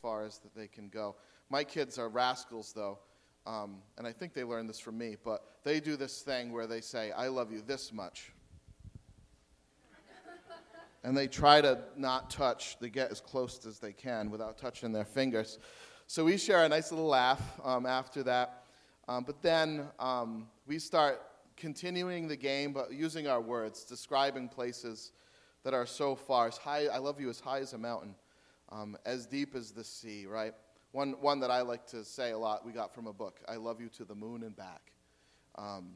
far as that they can go. My kids are rascals, though, um, and I think they learned this from me, but they do this thing where they say, I love you this much. and they try to not touch, they get as close as they can without touching their fingers. So we share a nice little laugh um, after that. Um, but then um, we start continuing the game, but using our words, describing places that are so far. As high, I love you as high as a mountain, um, as deep as the sea, right? One, one that I like to say a lot, we got from a book I love you to the moon and back. Um,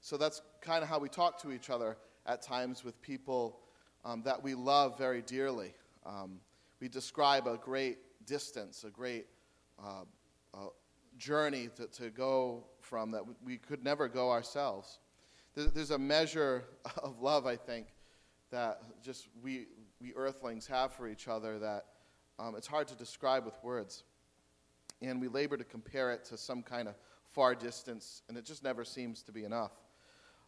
so that's kind of how we talk to each other at times with people um, that we love very dearly. Um, we describe a great distance, a great uh, uh, journey to, to go from that we could never go ourselves. There's a measure of love, I think, that just we, we earthlings have for each other that um, it's hard to describe with words. And we labor to compare it to some kind of far distance, and it just never seems to be enough.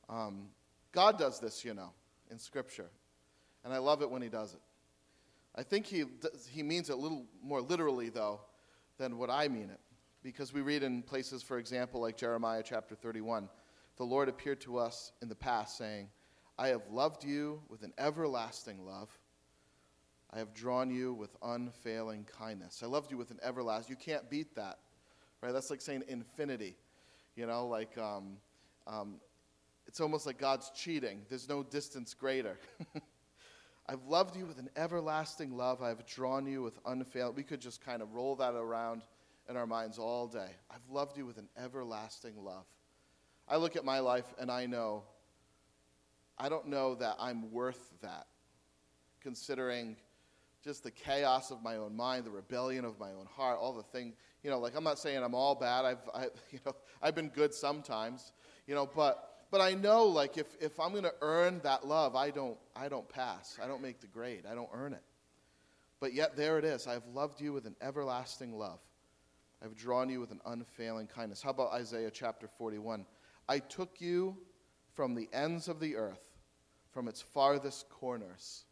Um, God does this, you know, in Scripture. And I love it when He does it. I think He, he means it a little more literally, though, than what I mean it. Because we read in places, for example, like Jeremiah chapter 31, the Lord appeared to us in the past, saying, I have loved you with an everlasting love. I have drawn you with unfailing kindness. I loved you with an everlasting. You can't beat that, right? That's like saying infinity. You know, like um, um, it's almost like God's cheating. There's no distance greater. I've loved you with an everlasting love. I've drawn you with unfailing. We could just kind of roll that around in our minds all day. I've loved you with an everlasting love. I look at my life and I know, I don't know that I'm worth that, considering just the chaos of my own mind, the rebellion of my own heart, all the things. You know, like I'm not saying I'm all bad. I've, I, you know, I've been good sometimes. You know, but but I know like if if I'm going to earn that love, I don't I don't pass. I don't make the grade. I don't earn it. But yet there it is. I've loved you with an everlasting love. I've drawn you with an unfailing kindness. How about Isaiah chapter 41? I took you from the ends of the earth, from its farthest corners.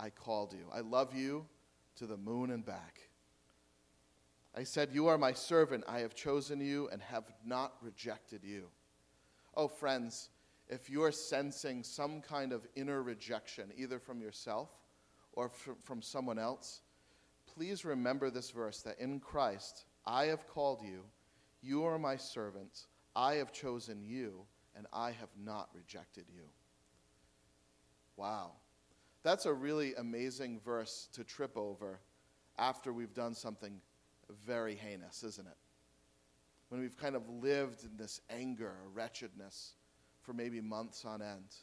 I called you. I love you to the moon and back. I said, You are my servant. I have chosen you and have not rejected you. Oh, friends, if you are sensing some kind of inner rejection, either from yourself or from someone else, please remember this verse that in Christ, I have called you, you are my servant, I have chosen you, and I have not rejected you. Wow. That's a really amazing verse to trip over after we've done something very heinous, isn't it? When we've kind of lived in this anger or wretchedness for maybe months on end.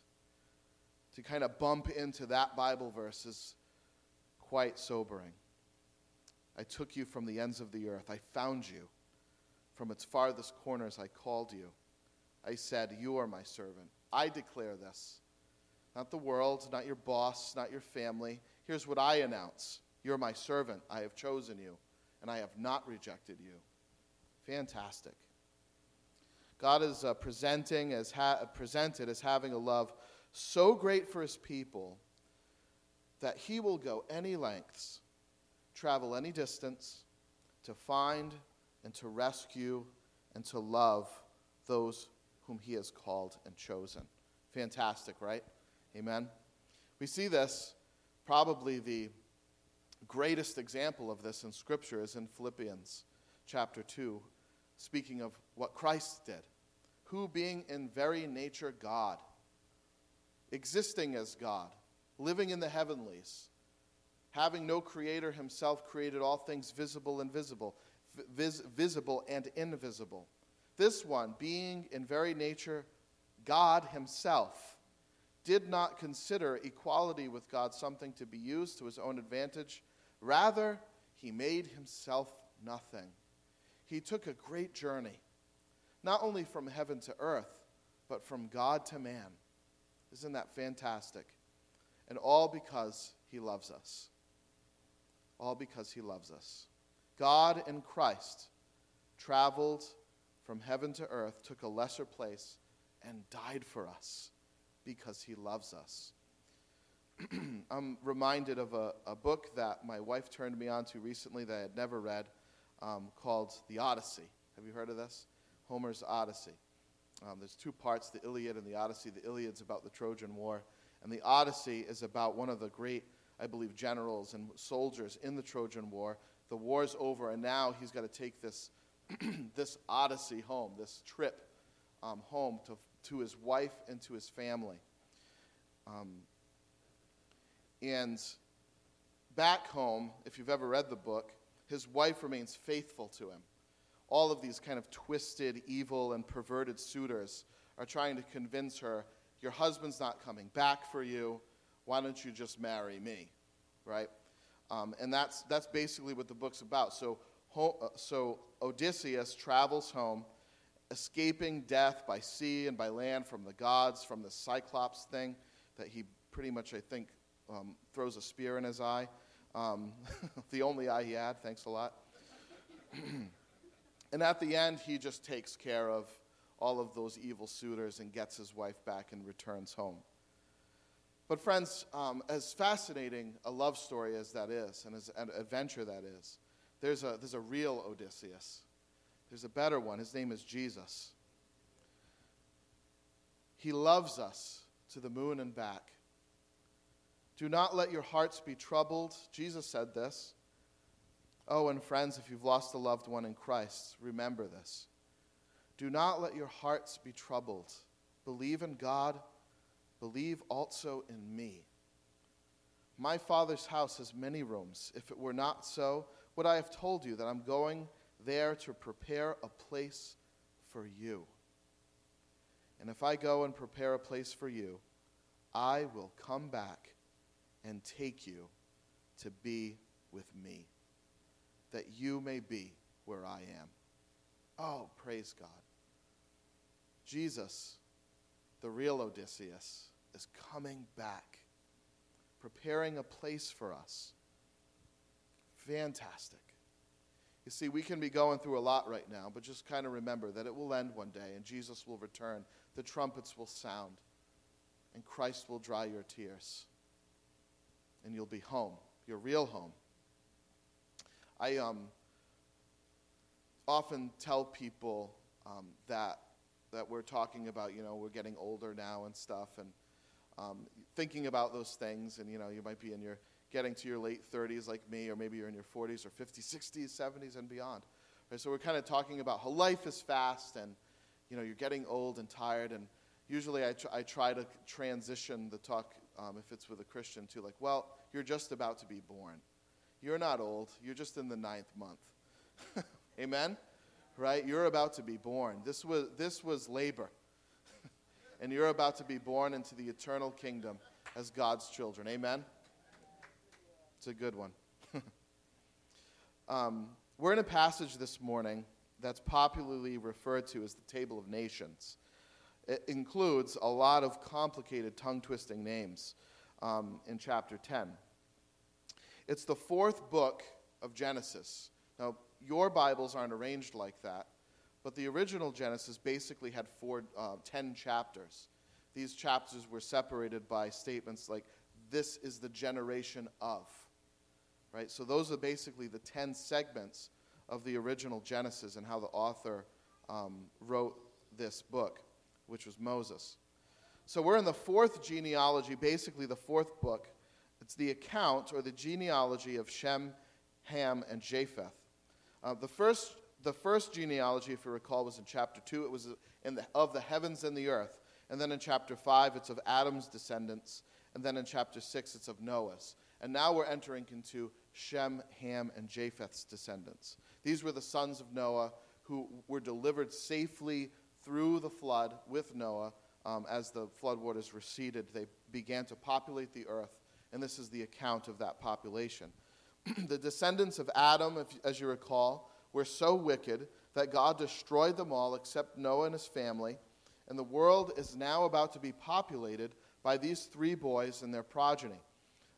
To kind of bump into that Bible verse is quite sobering. I took you from the ends of the earth. I found you. From its farthest corners, I called you. I said, You are my servant. I declare this. Not the world, not your boss, not your family. Here's what I announce You're my servant. I have chosen you, and I have not rejected you. Fantastic. God is uh, presenting as ha- presented as having a love so great for his people that he will go any lengths travel any distance to find and to rescue and to love those whom he has called and chosen. Fantastic, right? Amen. We see this, probably the greatest example of this in Scripture is in Philippians chapter 2, speaking of what Christ did, who being in very nature God, existing as God, living in the heavenlies, having no creator himself created all things visible and visible, vis- visible and invisible. This one, being in very nature God himself, did not consider equality with God something to be used to his own advantage. Rather, he made himself nothing. He took a great journey, not only from heaven to earth, but from God to man. Isn't that fantastic? And all because he loves us all because he loves us. God in Christ traveled from heaven to earth, took a lesser place, and died for us because he loves us. I'm reminded of a, a, book that my wife turned me on to recently that I had never read um, called The Odyssey. Have you heard of this? Homer's Odyssey. Um, there's two parts the Iliad and the Odyssey. The Iliad's about the Trojan War, and the Odyssey is about one of the great, I believe, generals and soldiers in the Trojan War. The war's over, and now he's got to take this, this Odyssey home, this trip um, home to, to his wife and to his family. Um, and back home, if you've ever read the book, his wife remains faithful to him. All of these kind of twisted, evil, and perverted suitors are trying to convince her, Your husband's not coming back for you. Why don't you just marry me? Right? Um, and that's, that's basically what the book's about. So, uh, so Odysseus travels home, escaping death by sea and by land from the gods, from the Cyclops thing that he pretty much, I think, um, throws a spear in his eye. Um, the only eye he had, thanks a lot. and at the end, he just takes care of all of those evil suitors and gets his wife back and returns home. But, friends, um, as fascinating a love story as that is, and as an adventure that is, there's a, there's a real Odysseus. There's a better one. His name is Jesus. He loves us to the moon and back. Do not let your hearts be troubled. Jesus said this. Oh, and friends, if you've lost a loved one in Christ, remember this. Do not let your hearts be troubled. Believe in God, believe also in me. My Father's house has many rooms. If it were not so, would I have told you that I'm going there to prepare a place for you? And if I go and prepare a place for you, I will come back and take you to be with me, that you may be where I am. Oh, praise God. Jesus, the real Odysseus, is coming back, preparing a place for us. Fantastic. You see, we can be going through a lot right now, but just kind of remember that it will end one day and Jesus will return. The trumpets will sound and Christ will dry your tears and you'll be home, your real home. I um, often tell people um, that, that we're talking about, you know, we're getting older now and stuff, and um, thinking about those things, and, you know, you might be in your, getting to your late 30s like me, or maybe you're in your 40s or 50s, 60s, 70s, and beyond. Right? So we're kind of talking about how life is fast, and, you know, you're getting old and tired, and usually I, tr- I try to transition the talk um, if it's with a Christian, to Like, well, you're just about to be born. You're not old, you're just in the ninth month. Amen? Right? You're about to be born. This was, this was labor. and you're about to be born into the eternal kingdom as God's children. Amen? It's a good one. um, we're in a passage this morning that's popularly referred to as the Table of Nations. It includes a lot of complicated, tongue twisting names um, in chapter 10. It's the fourth book of Genesis. Now, your Bibles aren't arranged like that, but the original Genesis basically had four, uh, 10 chapters. These chapters were separated by statements like, This is the generation of. Right? So, those are basically the 10 segments of the original Genesis and how the author um, wrote this book which was Moses. So we're in the fourth genealogy, basically the fourth book. It's the account or the genealogy of Shem, Ham, and Japheth. Uh, the, first, the first genealogy, if you recall, was in chapter 2. It was in the, of the heavens and the earth. And then in chapter 5, it's of Adam's descendants. And then in chapter 6, it's of Noah's. And now we're entering into Shem, Ham, and Japheth's descendants. These were the sons of Noah who were delivered safely through the flood with Noah, um, as the floodwaters receded, they began to populate the earth, and this is the account of that population. the descendants of Adam, if, as you recall, were so wicked that God destroyed them all except Noah and his family, and the world is now about to be populated by these three boys and their progeny.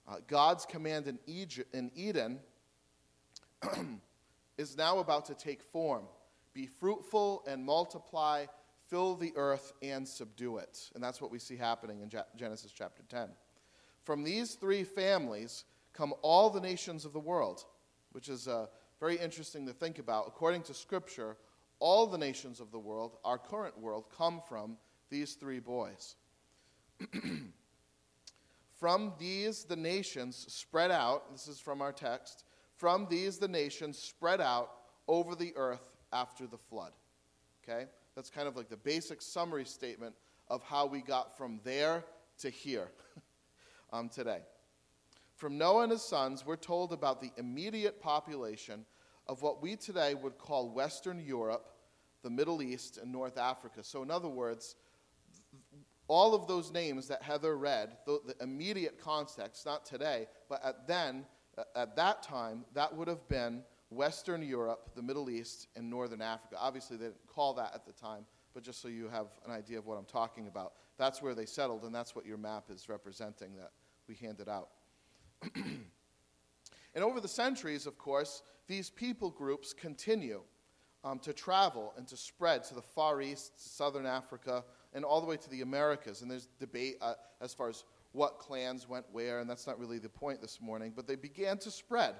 Uh, God's command in, Egypt, in Eden is now about to take form. Be fruitful and multiply, fill the earth and subdue it. And that's what we see happening in Genesis chapter 10. From these three families come all the nations of the world, which is uh, very interesting to think about. According to Scripture, all the nations of the world, our current world, come from these three boys. from these the nations spread out, this is from our text, from these the nations spread out over the earth after the flood. Okay? That's kind of like the basic summary statement of how we got from there to here um, today. From Noah and his sons, we're told about the immediate population of what we today would call Western Europe, the Middle East, and North Africa. So, in other words, all of those names that Heather read, the, the immediate context, not today, but at then, at that time, that would have been Western Europe, the Middle East, and Northern Africa. Obviously, they didn't call that at the time, but just so you have an idea of what I'm talking about, that's where they settled, and that's what your map is representing that we handed out. and over the centuries, of course, these people groups continue um, to travel and to spread to the Far East, to Southern Africa, and all the way to the Americas. And there's debate uh, as far as what clans went where, and that's not really the point this morning, but they began to spread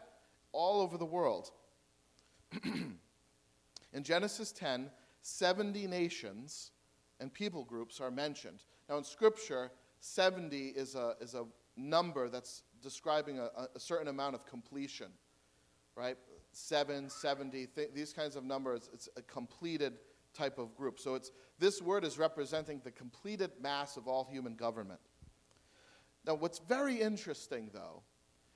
all over the world. in Genesis 10, 70 nations and people groups are mentioned. Now, in Scripture, 70 is a, is a number that's describing a, a certain amount of completion, right? 7, 70, th- these kinds of numbers, it's a completed type of group. So it's, this word is representing the completed mass of all human government. Now, what's very interesting, though,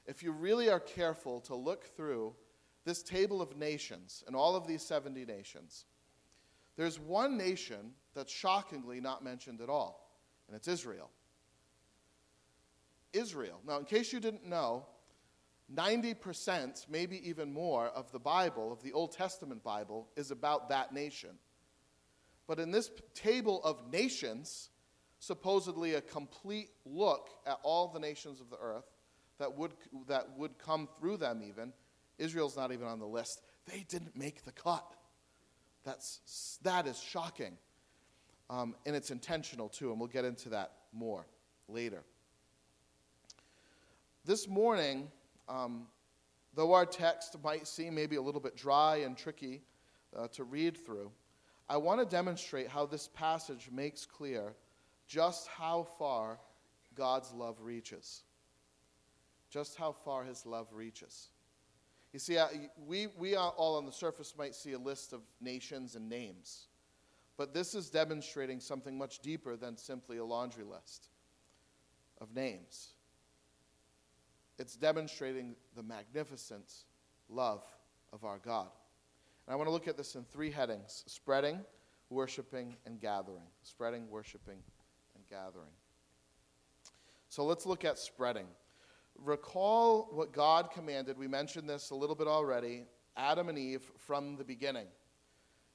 if you really are careful to look through this table of nations and all of these 70 nations, there's one nation that's shockingly not mentioned at all, and it's Israel. Israel. Now, in case you didn't know, 90%, maybe even more, of the Bible, of the Old Testament Bible, is about that nation. But in this table of nations, supposedly a complete look at all the nations of the earth that would, that would come through them, even, Israel's not even on the list. They didn't make the cut. That's, that is shocking. Um, and it's intentional, too, and we'll get into that more later. This morning, um, though our text might seem maybe a little bit dry and tricky uh, to read through, I want to demonstrate how this passage makes clear just how far God's love reaches. Just how far his love reaches. You see, we, we all on the surface might see a list of nations and names, but this is demonstrating something much deeper than simply a laundry list of names. It's demonstrating the magnificent love of our God. And I want to look at this in three headings spreading, worshiping, and gathering. Spreading, worshiping, and gathering. So let's look at spreading. Recall what God commanded. We mentioned this a little bit already Adam and Eve from the beginning.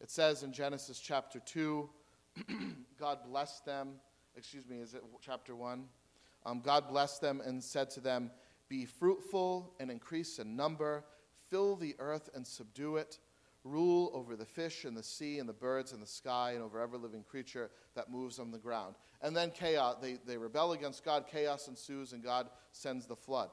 It says in Genesis chapter 2, God blessed them. Excuse me, is it chapter 1? Um, God blessed them and said to them, Be fruitful and increase in number, fill the earth and subdue it rule over the fish and the sea and the birds and the sky and over every living creature that moves on the ground. And then chaos, they, they rebel against God, chaos ensues, and God sends the flood.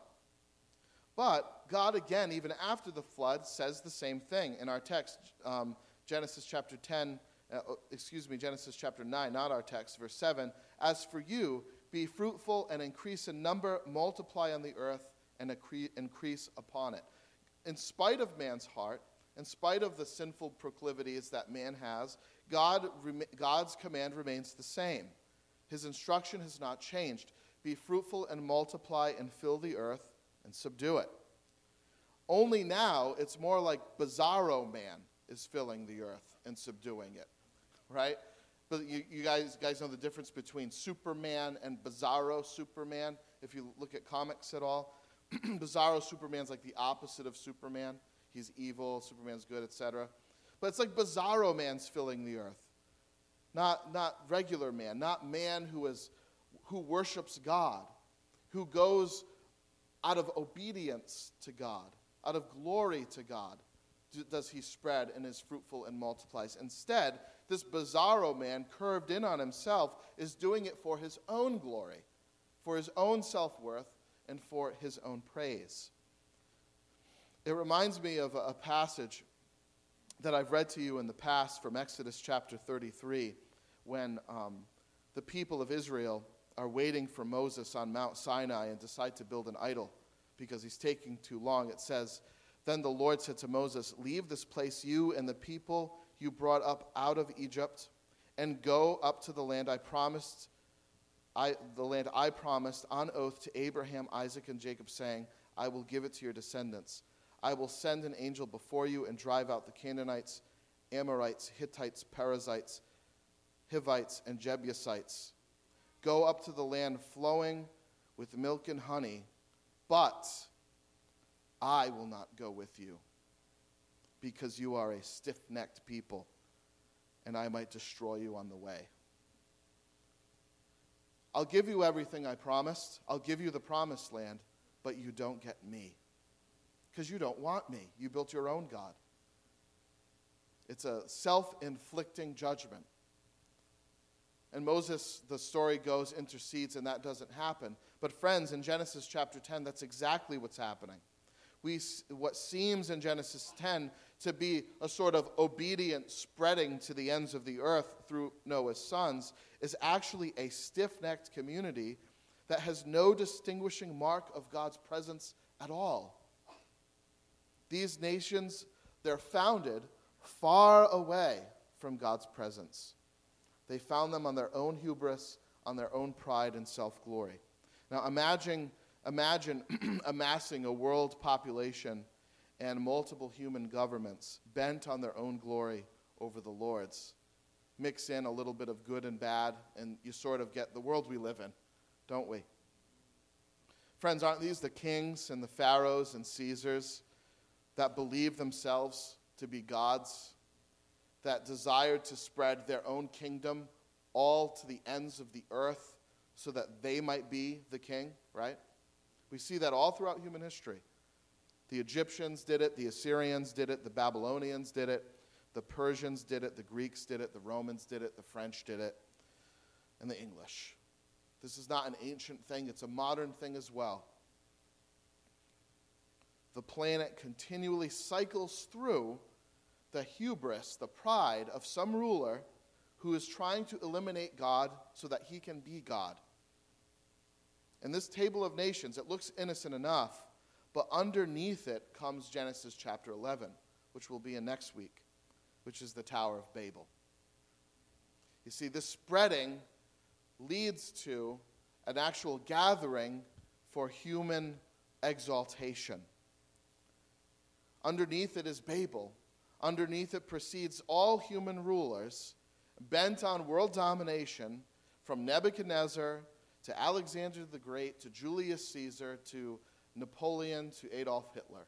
But God, again, even after the flood, says the same thing in our text, um, Genesis chapter 10, uh, oh, excuse me, Genesis chapter 9, not our text, verse 7. As for you, be fruitful and increase in number, multiply on the earth, and increase upon it. In spite of man's heart, in spite of the sinful proclivities that man has, God, God's command remains the same. His instruction has not changed. Be fruitful and multiply and fill the earth and subdue it. Only now it's more like Bizarro Man is filling the earth and subduing it, right? But you, you guys, guys know the difference between Superman and Bizarro Superman, if you look at comics at all. Bizarro Superman's like the opposite of Superman he's evil, Superman's good, etc. But it's like bizarro man's filling the earth. Not, not regular man, not man who, is, who worships God, who goes out of obedience to God, out of glory to God, does he spread and is fruitful and multiplies. Instead, this bizarro man, curved in on himself, is doing it for his own glory, for his own self worth and for his own praise. It reminds me of a passage that I've read to you in the past from Exodus chapter 33 when um, the people of Israel are waiting for Moses on Mount Sinai and decide to build an idol because he's taking too long. It says, Then the Lord said to Moses, Leave this place, you and the people you brought up out of Egypt, and go up to the land I promised. I, the land I promised on oath to Abraham, Isaac, and Jacob, saying, I will give it to your descendants. I will send an angel before you and drive out the Canaanites, Amorites, Hittites, Perizzites, Hivites, and Jebusites. Go up to the land flowing with milk and honey, but I will not go with you, because you are a stiff necked people, and I might destroy you on the way. I'll give you everything I promised. I'll give you the promised land, but you don't get me because you don't want me. You built your own God. It's a self inflicting judgment. And Moses, the story goes, intercedes, and that doesn't happen. But, friends, in Genesis chapter 10, that's exactly what's happening. We, what seems in Genesis 10 to be a sort of obedient spreading to the ends of the earth through Noah's sons is actually a stiff necked community that has no distinguishing mark of God's presence at all. These nations, they're founded far away from God's presence. They found them on their own hubris, on their own pride and self glory. Now imagine, imagine amassing a world population and multiple human governments bent on their own glory over the Lord's. Mix in a little bit of good and bad, and you sort of get the world we live in, don't we? Friends, aren't these the kings and the pharaohs and Caesars that believe themselves to be gods, that desired to spread their own kingdom all to the ends of the earth so that they might be the king, right? We see that all throughout human history. The Egyptians did it, the Assyrians did it, the Babylonians did it, the Persians did it, the Greeks did it, the Romans did it, the French did it, and the English. This is not an ancient thing, it's a modern thing as well the planet continually cycles through the hubris, the pride of some ruler who is trying to eliminate God so that he can be God. And this table of nations, it looks innocent enough, but underneath it comes Genesis chapter 11, which will be in next week, which is the Tower of Babel. You see, this spreading leads to an actual gathering for human exaltation. Underneath it is Babel. Underneath it proceeds all human rulers bent on world domination from Nebuchadnezzar to Alexander the Great to Julius Caesar to Napoleon to Adolf Hitler.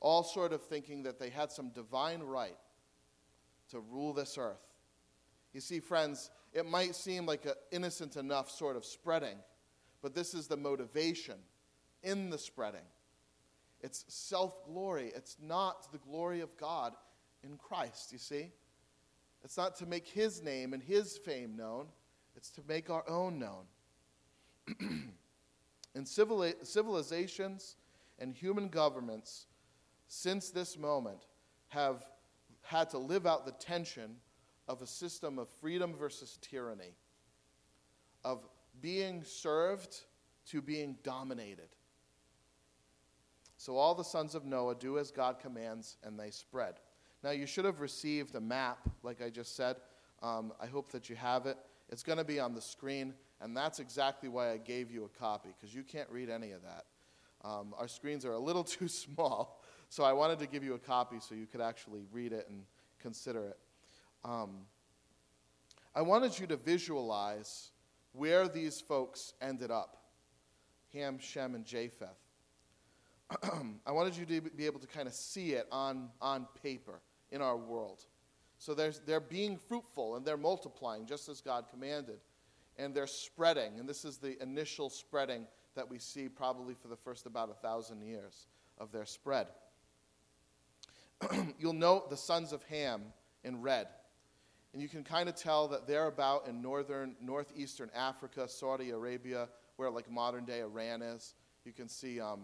All sort of thinking that they had some divine right to rule this earth. You see, friends, it might seem like an innocent enough sort of spreading, but this is the motivation in the spreading. It's self glory. It's not the glory of God in Christ, you see? It's not to make his name and his fame known, it's to make our own known. and civilizations and human governments since this moment have had to live out the tension of a system of freedom versus tyranny, of being served to being dominated. So all the sons of Noah do as God commands, and they spread. Now, you should have received a map, like I just said. Um, I hope that you have it. It's going to be on the screen, and that's exactly why I gave you a copy, because you can't read any of that. Um, our screens are a little too small, so I wanted to give you a copy so you could actually read it and consider it. Um, I wanted you to visualize where these folks ended up Ham, Shem, and Japheth. I wanted you to be able to kind of see it on, on paper in our world. So they're being fruitful and they're multiplying just as God commanded. And they're spreading. And this is the initial spreading that we see probably for the first about a thousand years of their spread. You'll note the sons of Ham in red. And you can kind of tell that they're about in northern, northeastern Africa, Saudi Arabia, where like modern day Iran is. You can see um,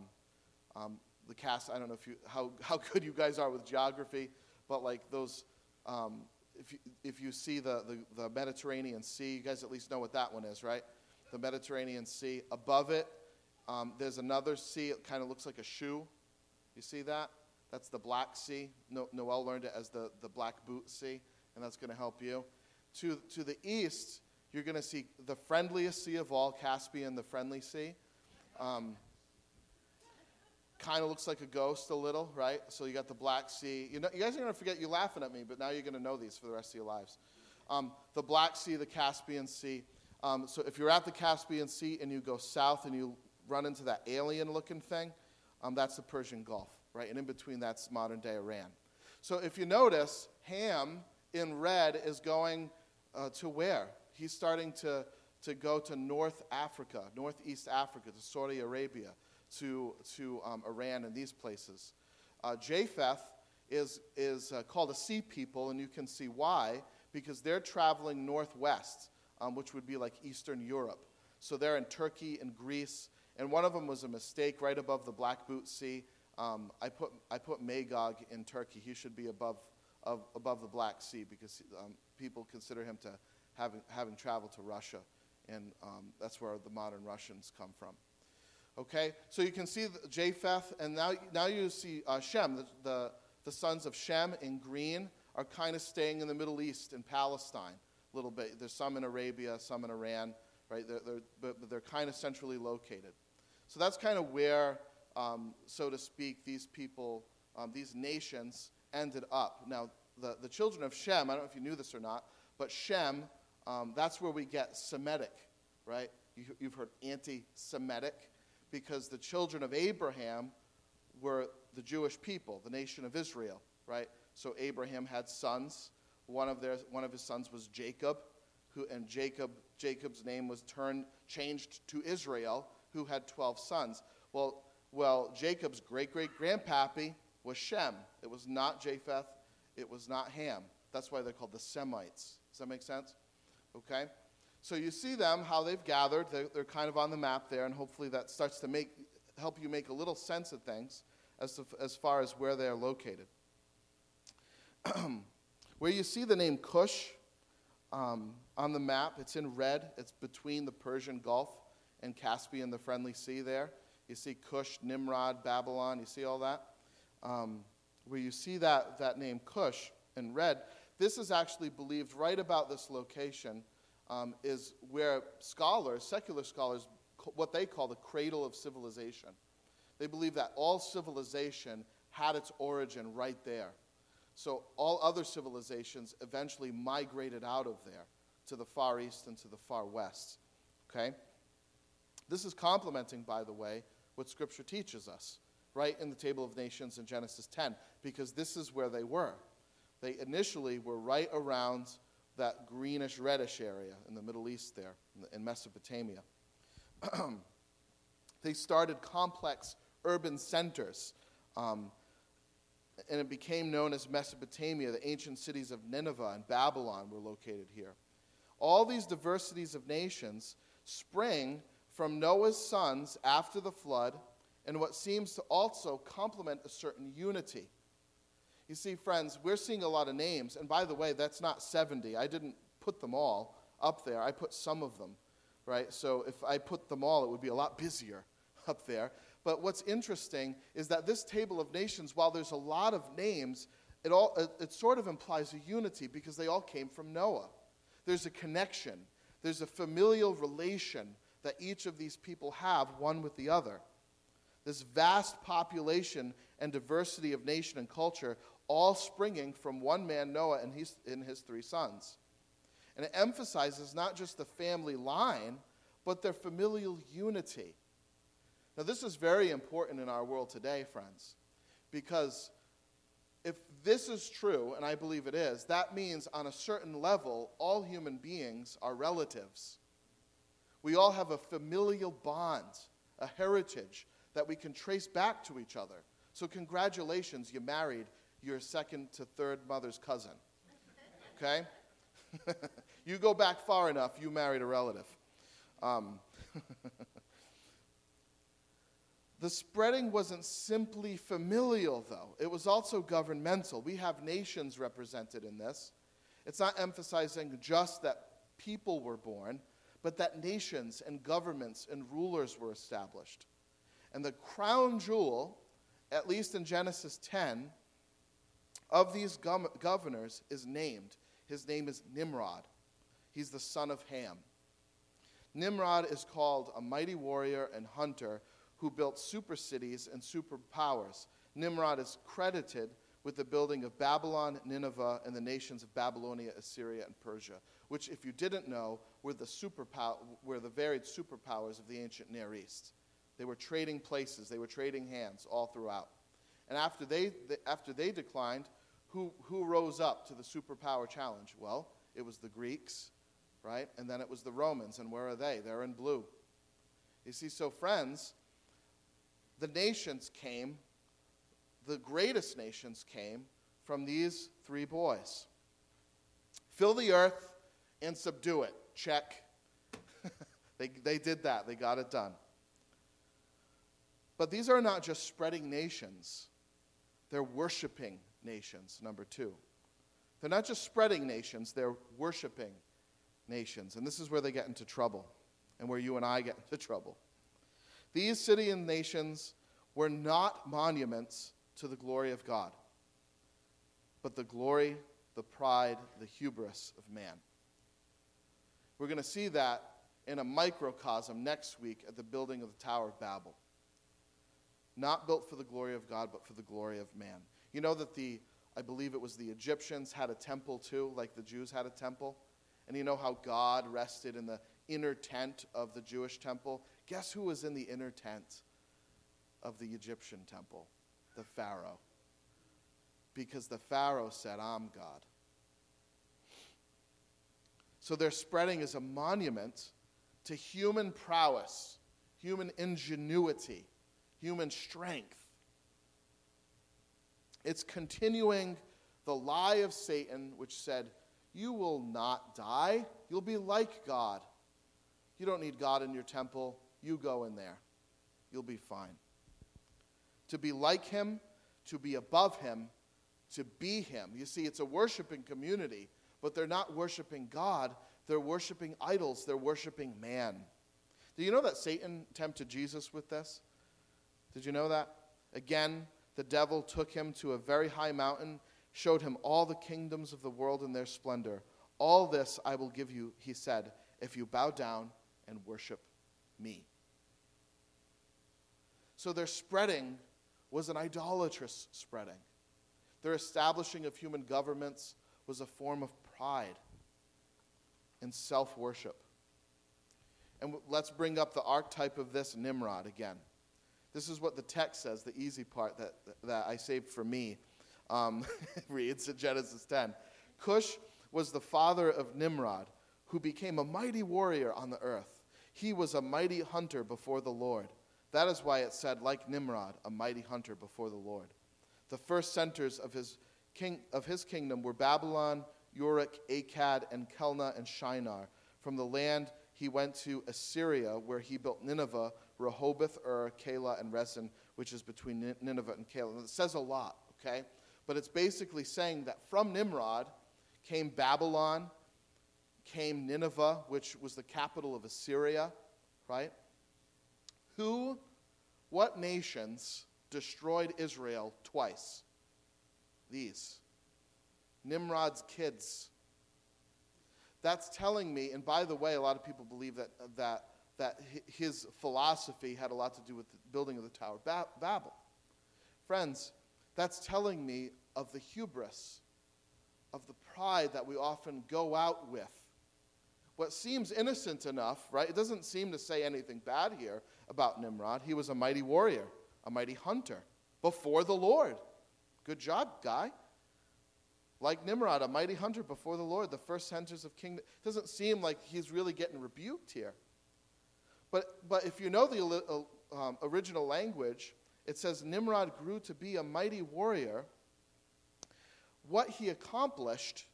um, the cast. I don't know if you, how, how good you guys are with geography, but like those, um, if, you, if you see the, the, the Mediterranean Sea, you guys at least know what that one is, right? The Mediterranean Sea. Above it, um, there's another sea. It kind of looks like a shoe. You see that? That's the Black Sea. No, Noel learned it as the, the Black Boot Sea, and that's going to help you. To, to the east, you're going to see the friendliest sea of all, Caspian, the friendly sea. Um, kind of looks like a ghost a little, right? So you got the Black Sea. You, know, you guys are going to forget, you're laughing at me, but now you're going to know these for the rest of your lives. Um, the Black Sea, the Caspian Sea. Um, so if you're at the Caspian Sea and you go south and you run into that alien looking thing, um, that's the Persian Gulf, right? And in between, that's modern day Iran. So if you notice, Ham in red is going uh, to where? He's starting to, to go to North Africa, Northeast Africa, to Saudi Arabia, to, to um, Iran and these places. Uh, Japheth is, is uh, called a sea people, and you can see why, because they're traveling northwest, um, which would be like Eastern Europe. So they're in Turkey and Greece and one of them was a mistake right above the Black Boot Sea. Um, I, put, I put Magog in Turkey. He should be above, of, above the Black Sea because um, people consider him to having, having traveled to Russia. And um, that's where the modern Russians come from. Okay, so you can see Japheth, and now, now you see uh, Shem. The, the, the sons of Shem in green are kind of staying in the Middle East in Palestine a little bit. There's some in Arabia, some in Iran, right? They're, they're, but they're kind of centrally located. So that's kind of where, um, so to speak, these people, um, these nations ended up. Now, the, the children of Shem, I don't know if you knew this or not, but Shem, um, that's where we get Semitic, right? You, you've heard anti Semitic, because the children of Abraham were the Jewish people, the nation of Israel, right? So Abraham had sons. One of, their, one of his sons was Jacob, who, and Jacob, Jacob's name was turned, changed to Israel, who had 12 sons. Well, well Jacob's great great grandpappy was Shem. It was not Japheth, it was not Ham. That's why they're called the Semites. Does that make sense? Okay? So you see them, how they've gathered. They're, they're kind of on the map there, and hopefully that starts to make, help you make a little sense of things as, to, as far as where they are located. where you see the name Cush um, on the map, it's in red, it's between the Persian Gulf and Caspian, the friendly sea there. You see Cush, Nimrod, Babylon. You see all that? Um, where you see that, that name Cush in red, this is actually believed right about this location um, is where scholars, secular scholars, what they call the cradle of civilization. They believe that all civilization had its origin right there. So all other civilizations eventually migrated out of there to the far east and to the far west. Okay? This is complementing, by the way, what Scripture teaches us, right in the Table of Nations in Genesis 10, because this is where they were. They initially were right around that greenish reddish area in the Middle East there, in Mesopotamia. they started complex urban centers, um, and it became known as Mesopotamia. The ancient cities of Nineveh and Babylon were located here. All these diversities of nations spring from Noah's sons after the flood and what seems to also complement a certain unity. You see, friends, we're seeing a lot of names, and by the way, that's not 70. I didn't put them all up there, I put some of them, right? So if I put them all, it would be a lot busier up there. But what's interesting is that this table of nations, while there's a lot of names, it, all, it, it sort of implies a unity because they all came from Noah. There's a connection, there's a familial relation that each of these people have one with the other. This vast population and diversity of nation and culture, all springing from one man, Noah, and his, and his three sons. And it emphasizes not just the family line, but their familial unity. Now, this is very important in our world today, friends, because if this is true, and I believe it is, that means on a certain level, all human beings are relatives. We all have a familial bond, a heritage that we can trace back to each other. So, congratulations, you married your second to third mother's cousin. Okay? you go back far enough, you married a relative. Um, the spreading wasn't simply familial, though, it was also governmental. We have nations represented in this. It's not emphasizing just that people were born, but that nations and governments and rulers were established. And the crown jewel, at least in Genesis 10, of these governors is named. His name is Nimrod. He's the son of Ham. Nimrod is called a mighty warrior and hunter who built super cities and superpowers. Nimrod is credited with the building of Babylon, Nineveh, and the nations of Babylonia, Assyria, and Persia, which, if you didn't know, were the, superpow- were the varied superpowers of the ancient Near East. They were trading places, they were trading hands all throughout. And after they, after they declined, who, who rose up to the superpower challenge? Well, it was the Greeks, right? And then it was the Romans. And where are they? They're in blue. You see, so friends, the nations came, the greatest nations came from these three boys. Fill the earth and subdue it. Check. they, they did that, they got it done. But these are not just spreading nations, they're worshiping nations, number two. They're not just spreading nations, they're worshiping nations. And this is where they get into trouble and where you and I get into trouble. These city and nations were not monuments to the glory of God, but the glory, the pride, the hubris of man. We're going to see that in a microcosm next week at the building of the Tower of Babel. Not built for the glory of God, but for the glory of man. You know that the, I believe it was the Egyptians had a temple too, like the Jews had a temple? And you know how God rested in the inner tent of the Jewish temple? Guess who was in the inner tent of the Egyptian temple? The Pharaoh. Because the Pharaoh said, I'm God. So their spreading is a monument to human prowess, human ingenuity, human strength. It's continuing the lie of Satan, which said, You will not die. You'll be like God. You don't need God in your temple. You go in there. You'll be fine. To be like Him, to be above Him, to be Him. You see, it's a worshiping community, but they're not worshiping God. They're worshiping idols. They're worshiping man. Do you know that Satan tempted Jesus with this? Did you know that? Again, the devil took him to a very high mountain, showed him all the kingdoms of the world in their splendor. All this I will give you, he said, if you bow down and worship me. So their spreading was an idolatrous spreading. Their establishing of human governments was a form of pride and self worship. And let's bring up the archetype of this Nimrod again. This is what the text says, the easy part that, that I saved for me um, reads in Genesis 10. Cush was the father of Nimrod, who became a mighty warrior on the earth. He was a mighty hunter before the Lord. That is why it said, like Nimrod, a mighty hunter before the Lord. The first centers of his, king, of his kingdom were Babylon, Uruk, Akkad, and Kalneh, and Shinar. From the land he went to Assyria, where he built Nineveh, Rehoboth, Ur, Calah, and Resen, which is between Nineveh and Calah. It says a lot, okay? But it's basically saying that from Nimrod came Babylon, came Nineveh, which was the capital of Assyria, right? Who, what nations destroyed Israel twice? These. Nimrod's kids. That's telling me, and by the way, a lot of people believe that, that that his philosophy had a lot to do with the building of the Tower of Babel. Friends, that's telling me of the hubris, of the pride that we often go out with. What seems innocent enough, right? It doesn't seem to say anything bad here about Nimrod. He was a mighty warrior, a mighty hunter before the Lord. Good job, guy. Like Nimrod, a mighty hunter before the Lord, the first centers of kingdom. It doesn't seem like he's really getting rebuked here. But, but if you know the uh, um, original language, it says Nimrod grew to be a mighty warrior. What he accomplished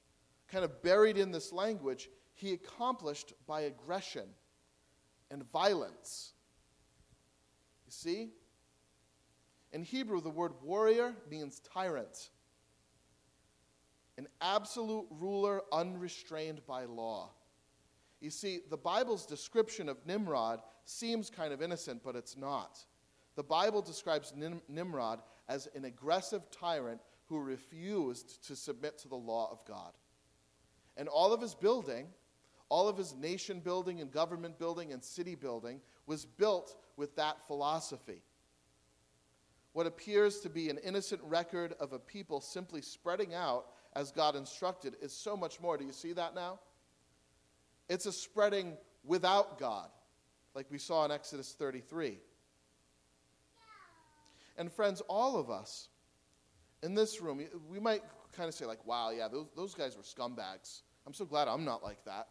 kind of buried in this language, he accomplished by aggression and violence. You see? In Hebrew, the word warrior means tyrant, an absolute ruler unrestrained by law. You see, the Bible's description of Nimrod seems kind of innocent, but it's not. The Bible describes Nim- Nimrod as an aggressive tyrant who refused to submit to the law of God. And all of his building, all of his nation building and government building and city building was built with that philosophy. What appears to be an innocent record of a people simply spreading out as God instructed is so much more. Do you see that now? It's a spreading without God, like we saw in Exodus 33. And friends, all of us in this room, we might kind of say, like, wow, yeah, those, those guys were scumbags. I'm so glad I'm not like that.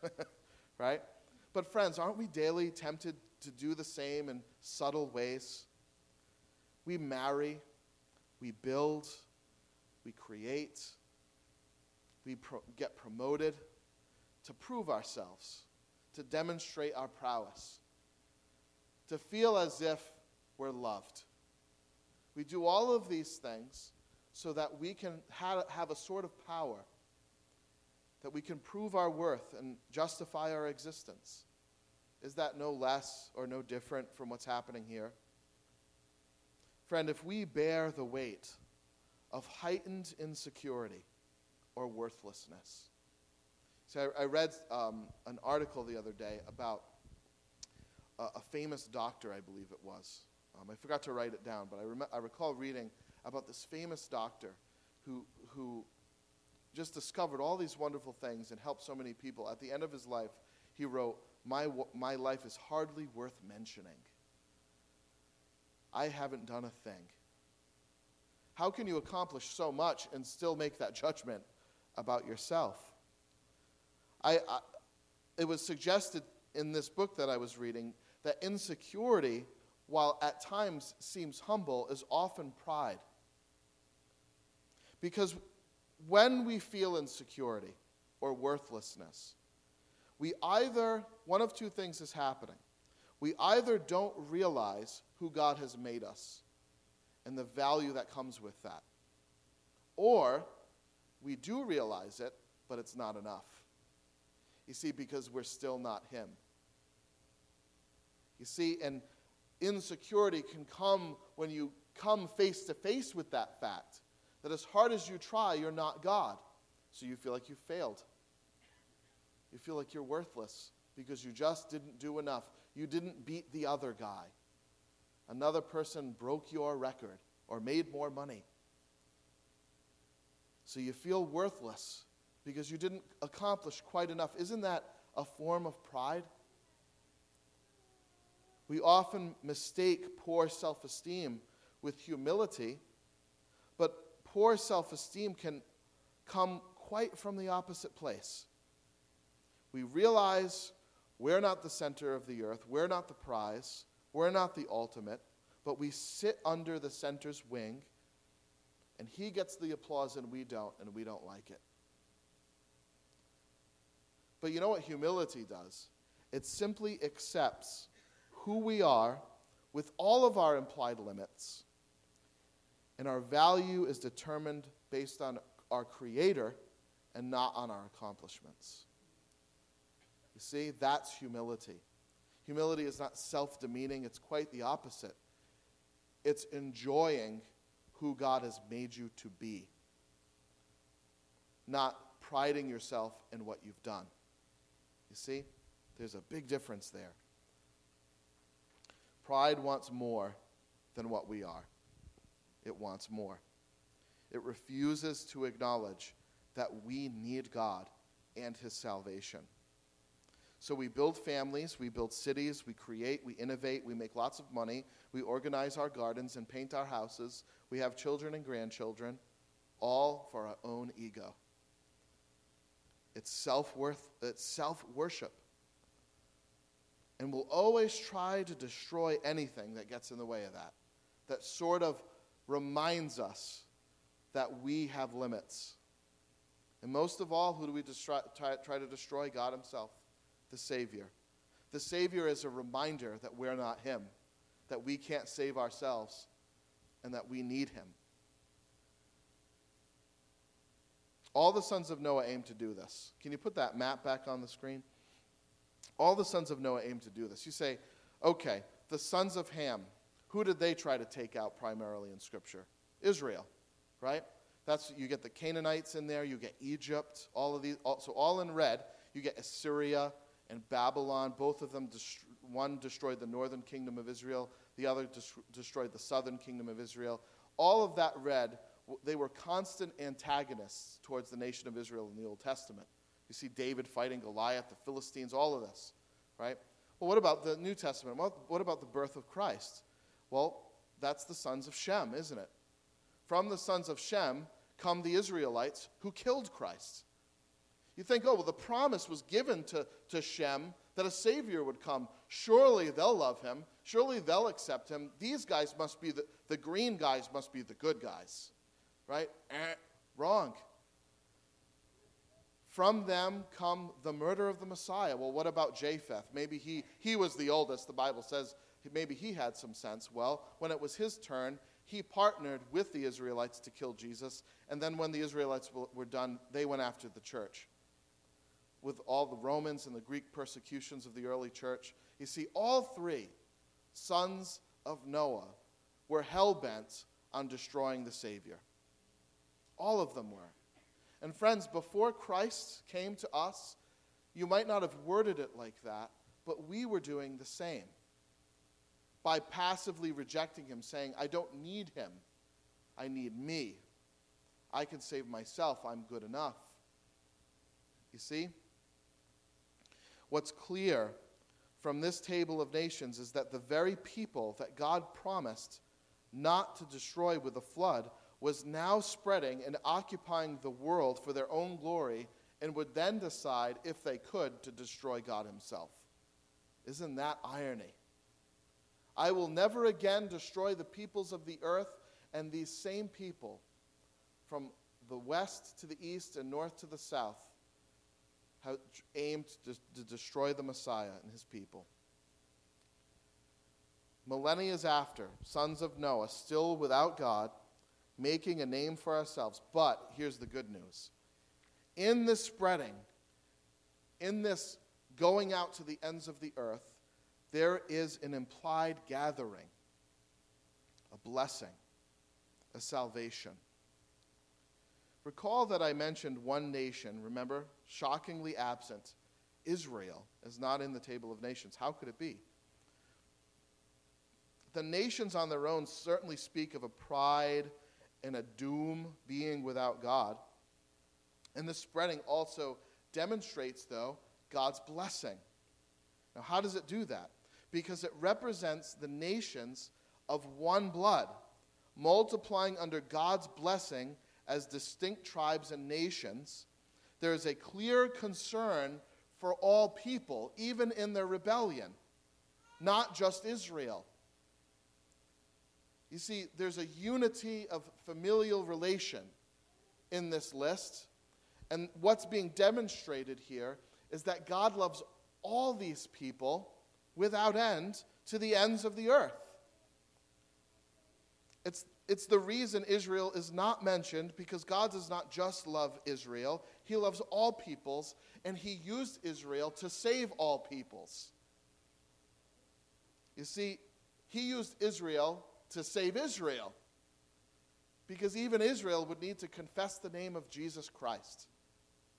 right? But, friends, aren't we daily tempted to do the same in subtle ways? We marry, we build, we create, we pro- get promoted to prove ourselves, to demonstrate our prowess, to feel as if we're loved. We do all of these things so that we can have, a sort of power, that we can prove our worth and justify our existence. Is that no less or no different from what's happening here? Friend, if we bear the weight of heightened insecurity or worthlessness, so I, I read um, an article the other day about a, a famous doctor, I believe it was, um, I forgot to write it down, but I, rem- I recall reading about this famous doctor who, who just discovered all these wonderful things and helped so many people. At the end of his life, he wrote, My, my life is hardly worth mentioning. I haven't done a thing. How can you accomplish so much and still make that judgment about yourself? I, I, it was suggested in this book that I was reading that insecurity while at times seems humble, is often pride. Because when we feel insecurity or worthlessness, we either, one of two things is happening. We either don't realize who God has made us and the value that comes with that, or we do realize it, but it's not enough. You see, because we're still not Him. You see, and insecurity can come when you come face to face with that fact that as hard as you try, you're not God. So you feel like you failed. You feel like you're worthless because you just didn't do enough. You didn't beat the other guy. Another person broke your record or made more money. So you feel worthless because you didn't accomplish quite enough. Isn't that a form of pride? We often mistake poor self esteem with humility, but poor self esteem can come quite from the opposite place. We realize we're not the center of the earth, we're not the prize, we're not the ultimate, but we sit under the center's wing, and he gets the applause and we don't, and we don't like it. But you know what humility does? It simply accepts who we are with all of our implied limits. And our value is determined based on our Creator and not on our accomplishments. You see, that's humility. Humility is not self demeaning, it's quite the opposite. It's enjoying who God has made you to be, not priding yourself in what you've done. You see, there's a big difference there. Pride wants more than what we are, it wants more. It refuses to acknowledge that we need God and His salvation. So we build families, we build cities, we create, we innovate, we make lots of money, we organize our gardens and paint our houses, we have children and grandchildren, all for our own ego. It's self worth, it's self worship and will always try to destroy anything that gets in the way of that, that sort of reminds us that we have limits. And most of all, who do we try, try to destroy? God Himself, the Savior. The Savior is a reminder that we're not Him, that we can't save ourselves, and that we need Him. All the sons of Noah aim to do this. Can you put that map back on the screen? All the sons of Noah aim to do this. You say, okay, the sons of Ham, who did they try to take out primarily in Scripture? Israel, right? That's you get the Canaanites in there, you get Egypt, all of these. All, so all in red, you get Assyria and Babylon. Both of them, dest- one destroyed the northern kingdom of Israel, the other des- destroyed the southern kingdom of Israel. All of that red, they were constant antagonists towards the nation of Israel in the Old Testament. You see David fighting Goliath, the Philistines, all of this, right? Well, what about the New Testament? What about the birth of Christ? Well, that's the sons of Shem, isn't it? From the sons of Shem come the Israelites who killed Christ. You think, oh, well, the promise was given to, to Shem that a Savior would come. Surely they'll love him. Surely they'll accept him. These guys must be the, the green guys, must be the good guys. Right? Eh, wrong. From them come the murder of the Messiah. Well, what about Japheth? Maybe he, he was the oldest. The Bible says maybe he had some sense. Well, when it was his turn, he partnered with the Israelites to kill Jesus. And then when the Israelites were done, they went after the church. With all the Romans and the Greek persecutions of the early church. You see, all three sons of Noah were hell bent on destroying the Savior. All of them were. And friends, before Christ came to us, you might not have worded it like that, but we were doing the same. By passively rejecting him, saying, I don't need him, I need me. I can save myself, I'm good enough. You see? What's clear from this table of nations is that the very people that God promised not to destroy with a flood was now spreading and occupying the world for their own glory and would then decide, if they could, to destroy God Himself. Isn't that irony? I will never again destroy the peoples of the earth, and these same people, from the west to the east and north to the south, have aimed to, to destroy the Messiah and his people. Millennia after, sons of Noah, still without God, making a name for ourselves. But here's the good news in this spreading, in this going out to the ends of the earth, there is an implied gathering, a blessing, a salvation. Recall that I mentioned one nation, remember? Shockingly absent. Israel is not in the table of nations. How could it be? The nations on their own certainly speak of a pride and a doom being without God. And the spreading also demonstrates, though, God's blessing. Now, how does it do that? Because it represents the nations of one blood, multiplying under God's blessing as distinct tribes and nations. There is a clear concern for all people, even in their rebellion, not just Israel. You see, there's a unity of familial relation in this list. And what's being demonstrated here is that God loves all these people without end to the ends of the earth. It's, it's the reason Israel is not mentioned because God does not just love Israel, He loves all peoples, and He used Israel to save all peoples. You see, He used Israel to save Israel. Because even Israel would need to confess the name of Jesus Christ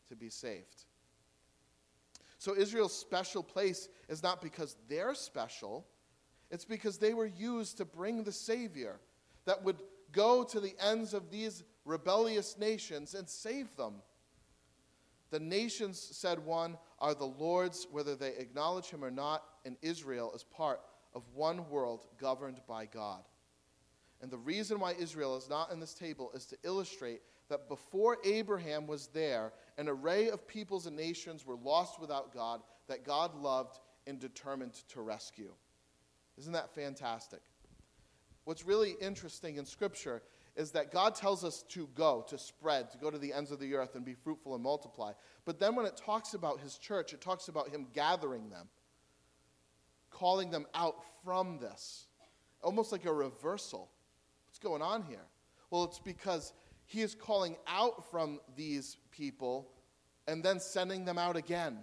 to be saved. So Israel's special place is not because they're special, it's because they were used to bring the Savior that would go to the ends of these rebellious nations and save them. The nations, said one, are the Lord's, whether they acknowledge him or not, and Israel is part of one world governed by God. And the reason why Israel is not in this table is to illustrate that before Abraham was there, an array of peoples and nations were lost without God that God loved and determined to rescue. Isn't that fantastic? What's really interesting in Scripture is that God tells us to go, to spread, to go to the ends of the earth and be fruitful and multiply. But then when it talks about his church, it talks about him gathering them, calling them out from this. Almost like a reversal. What's going on here? Well, it's because he is calling out from these people and then sending them out again.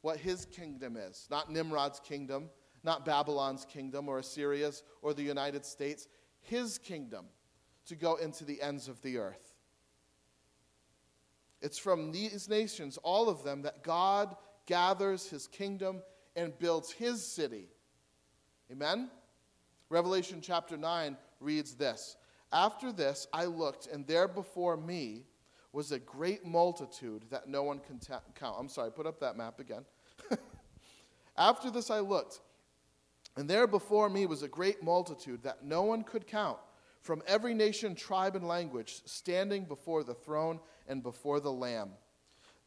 What his kingdom is, not Nimrod's kingdom, not Babylon's kingdom or Assyria's or the United States, his kingdom to go into the ends of the earth. It's from these nations, all of them, that God gathers his kingdom and builds his city. Amen? Revelation chapter 9 reads this After this I looked, and there before me was a great multitude that no one can ta- count. I'm sorry, put up that map again. After this I looked, and there before me was a great multitude that no one could count from every nation, tribe, and language, standing before the throne and before the Lamb.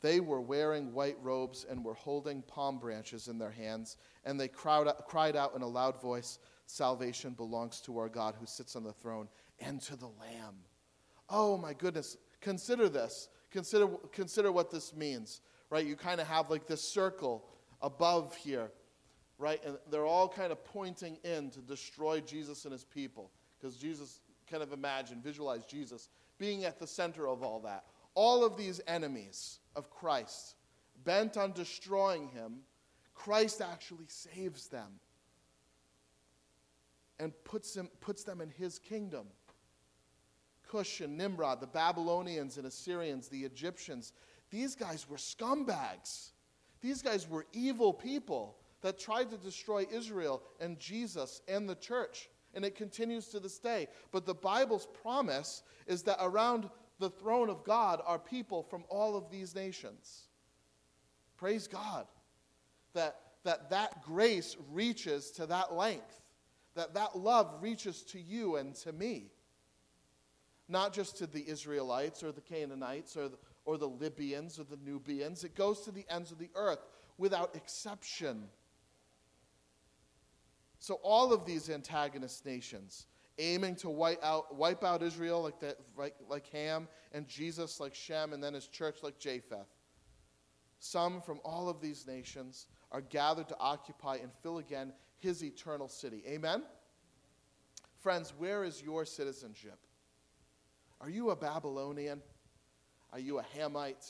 They were wearing white robes and were holding palm branches in their hands, and they cried out in a loud voice Salvation belongs to our God who sits on the throne and to the Lamb. Oh my goodness. Consider this. Consider, consider what this means, right? You kind of have like this circle above here, right? And they're all kind of pointing in to destroy Jesus and his people because Jesus kind of imagine, visualize Jesus being at the center of all that. All of these enemies of Christ, bent on destroying him, Christ actually saves them and puts them, puts them in his kingdom. Cush and Nimrod, the Babylonians and Assyrians, the Egyptians, these guys were scumbags. These guys were evil people that tried to destroy Israel and Jesus and the church and it continues to this day. But the Bible's promise is that around the throne of God are people from all of these nations. Praise God. That that, that grace reaches to that length, that that love reaches to you and to me. Not just to the Israelites or the Canaanites or the, or the Libyans or the Nubians, it goes to the ends of the earth without exception. So all of these antagonist nations aiming to wipe out, wipe out Israel like, like, like Ham, and Jesus like Shem, and then his church like Japheth. Some from all of these nations are gathered to occupy and fill again his eternal city. Amen? Friends, where is your citizenship? Are you a Babylonian? Are you a Hamite?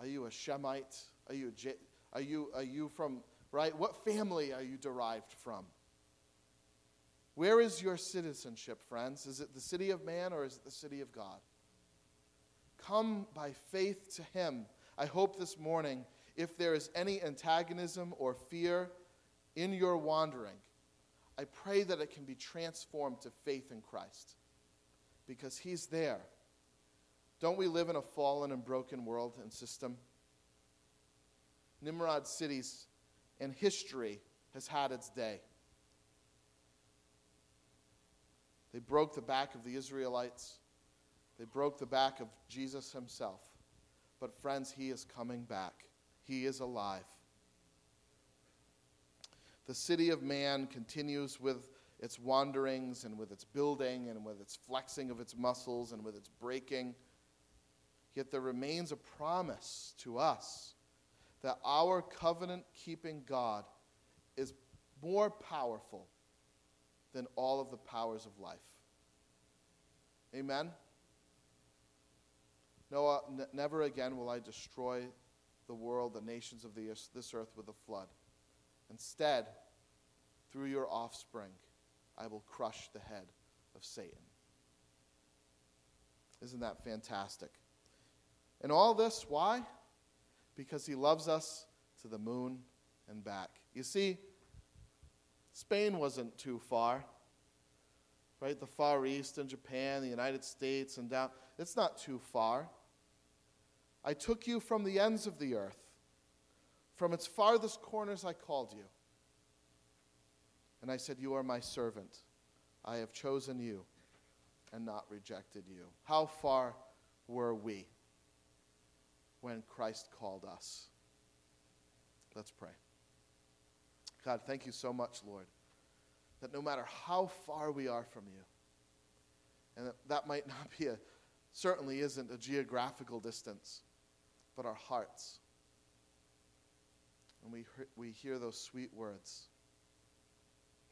Are you a Shemite? Are you, are you, are you from right? What family are you derived from? Where is your citizenship, friends? Is it the city of man or is it the city of God? Come by faith to Him. I hope this morning, if there is any antagonism or fear in your wandering, I pray that it can be transformed to faith in Christ because He's there. Don't we live in a fallen and broken world and system? Nimrod's cities and history has had its day. They broke the back of the Israelites. They broke the back of Jesus himself. But, friends, he is coming back. He is alive. The city of man continues with its wanderings and with its building and with its flexing of its muscles and with its breaking. Yet there remains a promise to us that our covenant keeping God is more powerful than all of the powers of life. Amen? Noah, n- never again will I destroy the world, the nations of the, this earth with a flood. Instead, through your offspring, I will crush the head of Satan. Isn't that fantastic? And all this, why? because he loves us to the moon and back. You see, Spain wasn't too far, right? The Far East and Japan, the United States, and down. It's not too far. I took you from the ends of the earth. From its farthest corners, I called you. And I said, You are my servant. I have chosen you and not rejected you. How far were we? when Christ called us. Let's pray. God, thank you so much, Lord, that no matter how far we are from you, And that, that might not be a, certainly isn't a geographical distance, but our hearts. And we, we hear those sweet words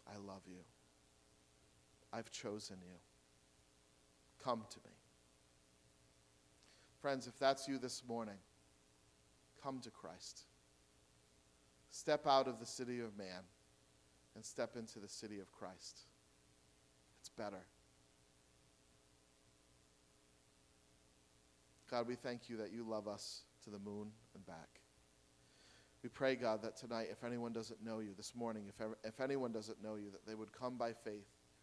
I love you. I've chosen you. Come to me. Friends, if that's you this morning, come to Christ. Step out of the city of man and step into the city of Christ. It's better. God, we thank you that you love us to the moon and back. We pray, God, that tonight, if anyone doesn't know you this morning, if, ever, if anyone doesn't know you, that they would come by faith